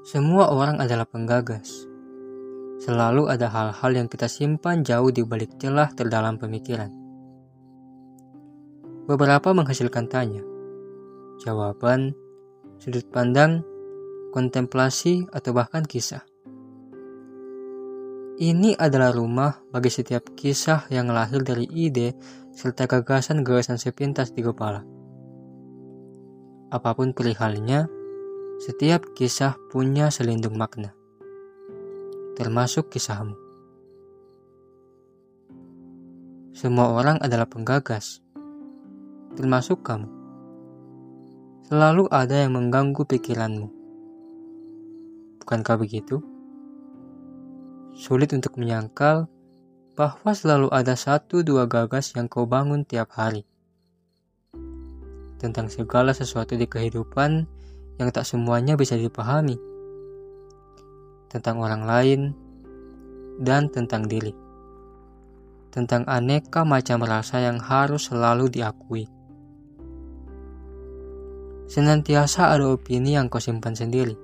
Semua orang adalah penggagas. Selalu ada hal-hal yang kita simpan jauh di balik celah terdalam pemikiran. Beberapa menghasilkan tanya, jawaban, sudut pandang, kontemplasi, atau bahkan kisah. Ini adalah rumah bagi setiap kisah yang lahir dari ide serta gagasan-gagasan sepintas di kepala. Apa pun perihalnya, setiap kisah punya selindung makna, termasuk kisahmu. Semua orang adalah penggagas, termasuk kamu. Selalu ada yang mengganggu pikiranmu. Bukankah begitu? Sulit untuk menyangkal bahwa selalu ada satu dua gagas yang kau bangun tiap hari. Tentang segala sesuatu di kehidupan yang tak semuanya bisa dipahami. Tentang orang lain dan tentang diri. Tentang aneka macam rasa yang harus selalu diakui. Senantiasa ada opini yang kau simpan sendiri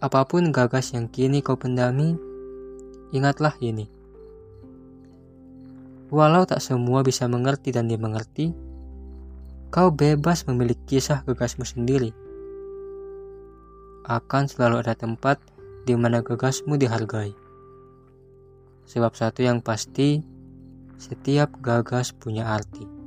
Apa pun gagas yang kini kau pendami, ingatlah ini. Walau tak semua bisa mengerti dan dimengerti, kau bebas memiliki kisah gagasmu sendiri. Akan selalu ada tempat di mana gagasmu dihargai. Sebab satu yang pasti, setiap gagas punya arti.